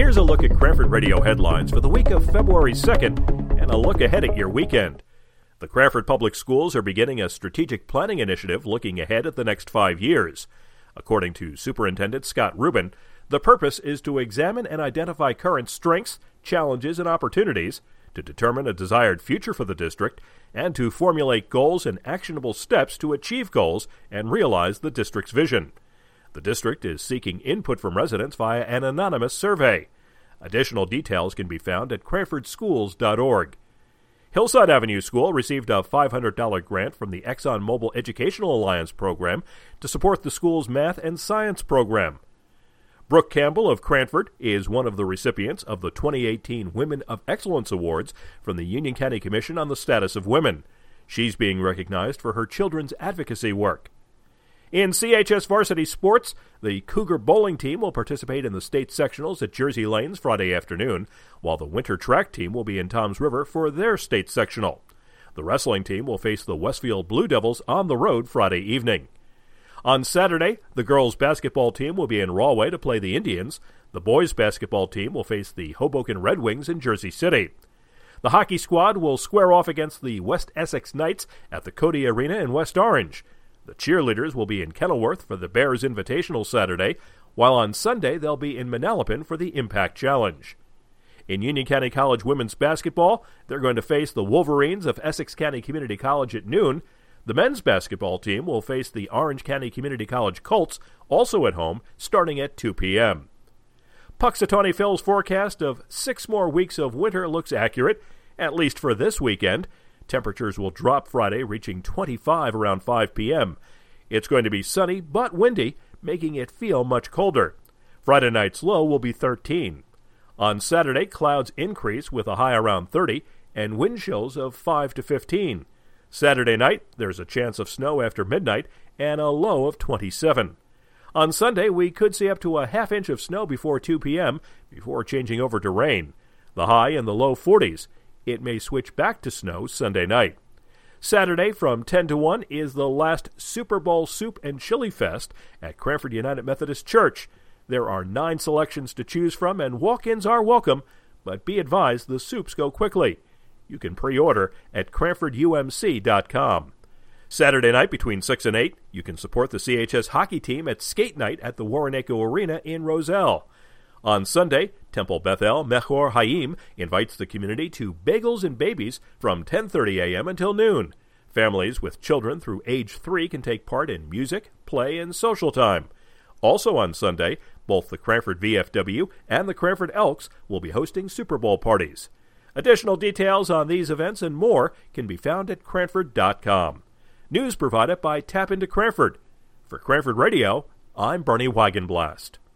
Here's a look at Cranford Radio headlines for the week of February 2nd and a look ahead at your weekend. The Cranford Public Schools are beginning a strategic planning initiative looking ahead at the next five years. According to Superintendent Scott Rubin, the purpose is to examine and identify current strengths, challenges, and opportunities, to determine a desired future for the district, and to formulate goals and actionable steps to achieve goals and realize the district's vision. The district is seeking input from residents via an anonymous survey. Additional details can be found at cranfordschools.org. Hillside Avenue School received a $500 grant from the ExxonMobil Educational Alliance program to support the school's math and science program. Brooke Campbell of Cranford is one of the recipients of the 2018 Women of Excellence Awards from the Union County Commission on the Status of Women. She's being recognized for her children's advocacy work. In CHS varsity sports, the Cougar bowling team will participate in the state sectionals at Jersey Lanes Friday afternoon, while the winter track team will be in Toms River for their state sectional. The wrestling team will face the Westfield Blue Devils on the road Friday evening. On Saturday, the girls basketball team will be in Rahway to play the Indians. The boys basketball team will face the Hoboken Red Wings in Jersey City. The hockey squad will square off against the West Essex Knights at the Codey Arena in West Orange. The cheerleaders will be in Kenilworth for the Bears Invitational Saturday, while on Sunday they'll be in Manalapan for the Impact Challenge. In Union County College women's basketball, they're going to face the Wolverines of Essex County Community College at noon. The men's basketball team will face the Orange County Community College Colts, also at home, starting at 2 p.m. Punxsutawney Phil's forecast of six more weeks of winter looks accurate, at least for this weekend. Temperatures will drop Friday, reaching 25 around 5 p.m. It's going to be sunny but windy, making it feel much colder. Friday night's low will be 13. On Saturday, clouds increase with a high around 30 and wind chills of 5 to 15. Saturday night, there's a chance of snow after midnight and a low of 27. On Sunday, we could see up to a half inch of snow before 2 p.m. before changing over to rain. The high in the low 40s it may switch back to snow Sunday night. Saturday from 10 to 1 is the last Super Bowl Soup and Chili Fest at Cranford United Methodist Church. There are nine selections to choose from, and walk ins are welcome, but be advised the soups go quickly. You can pre order at CranfordUMC.com. Saturday night between 6 and 8, you can support the CHS hockey team at Skate Night at the Warinanco Arena in Roselle. On Sunday, Temple Bethel Mekor Chayim invites the community to Bagels and Babies from 10:30 a.m. until noon. Families with children through age 3 can take part in music, play, and social time. Also on Sunday, both the Cranford VFW and the Cranford Elks will be hosting Super Bowl parties. Additional details on these events and more can be found at Cranford.com. News provided by TAPinto Cranford. For Cranford Radio, I'm Bernie Wagenblast.